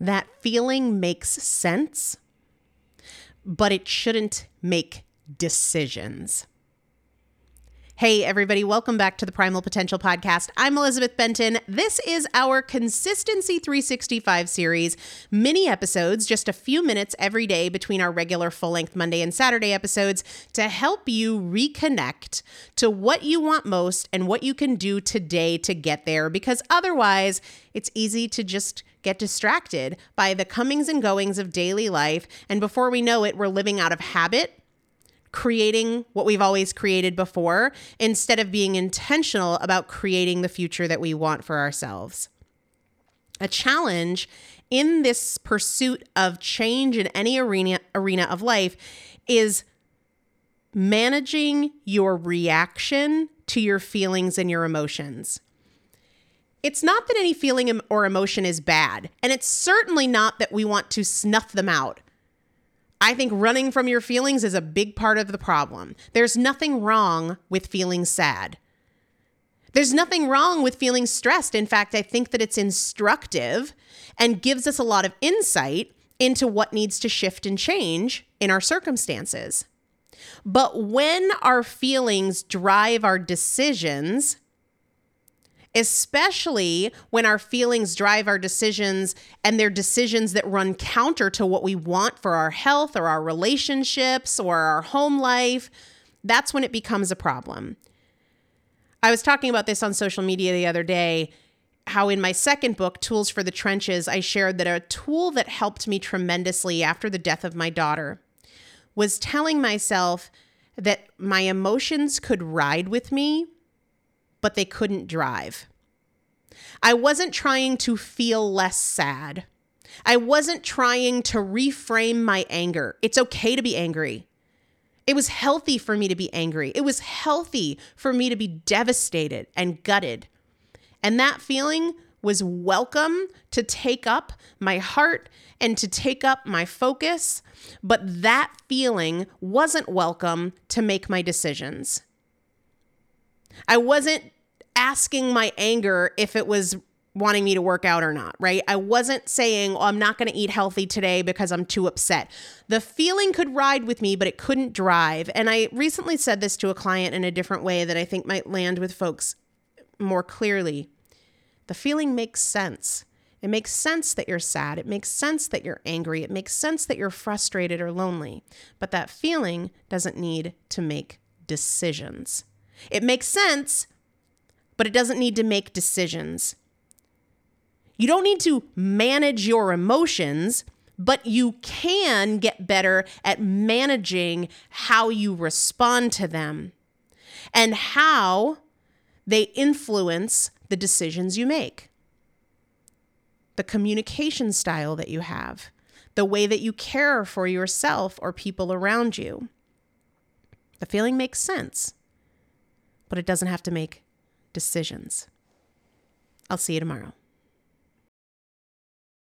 that feeling makes sense, but it shouldn't make decisions. Hey, everybody, welcome back to the Primal Potential Podcast. I'm Elizabeth Benton. This is our Consistency 365 series, mini episodes, just a few minutes every day between our regular full length Monday and Saturday episodes to help you reconnect to what you want most and what you can do today to get there. Because otherwise, it's easy to just get distracted by the comings and goings of daily life. And before we know it, we're living out of habit creating what we've always created before instead of being intentional about creating the future that we want for ourselves. A challenge in this pursuit of change in any arena arena of life is managing your reaction to your feelings and your emotions. It's not that any feeling or emotion is bad, and it's certainly not that we want to snuff them out. I think running from your feelings is a big part of the problem. There's nothing wrong with feeling sad. There's nothing wrong with feeling stressed. In fact, I think that it's instructive and gives us a lot of insight into what needs to shift and change in our circumstances. But when our feelings drive our decisions, especially when our feelings drive our decisions and they're decisions that run counter to what we want for our health or our relationships or our home life. That's when it becomes a problem. I was talking about this on social media the other day. How, in my second book, Tools for the Trenches, I shared that a tool that helped me tremendously after the death of my daughter was telling myself that my emotions could ride with me but they couldn't drive. I wasn't trying to feel less sad. I wasn't trying to reframe my anger. It's okay to be angry. It was healthy for me to be angry. It was healthy for me to be devastated and gutted. And that feeling was welcome to take up my heart and to take up my focus, but that feeling wasn't welcome to make my decisions. I wasn't asking my anger if it was wanting me to work out or not, right? I wasn't saying, oh, I'm not going to eat healthy today because I'm too upset. The feeling could ride with me, but it couldn't drive. And I recently said this to a client in a different way that I think might land with folks more clearly. The feeling makes sense. It makes sense that you're sad. It makes sense that you're angry. It makes sense that you're frustrated or lonely. But that feeling doesn't need to make decisions. It makes sense, but it doesn't need to make decisions. You don't need to manage your emotions, but you can get better at managing how you respond to them and how they influence the decisions you make. The communication style that you have, the way that you care for yourself or people around you. The feeling makes sense but it doesn't have to make decisions. I'll see you tomorrow.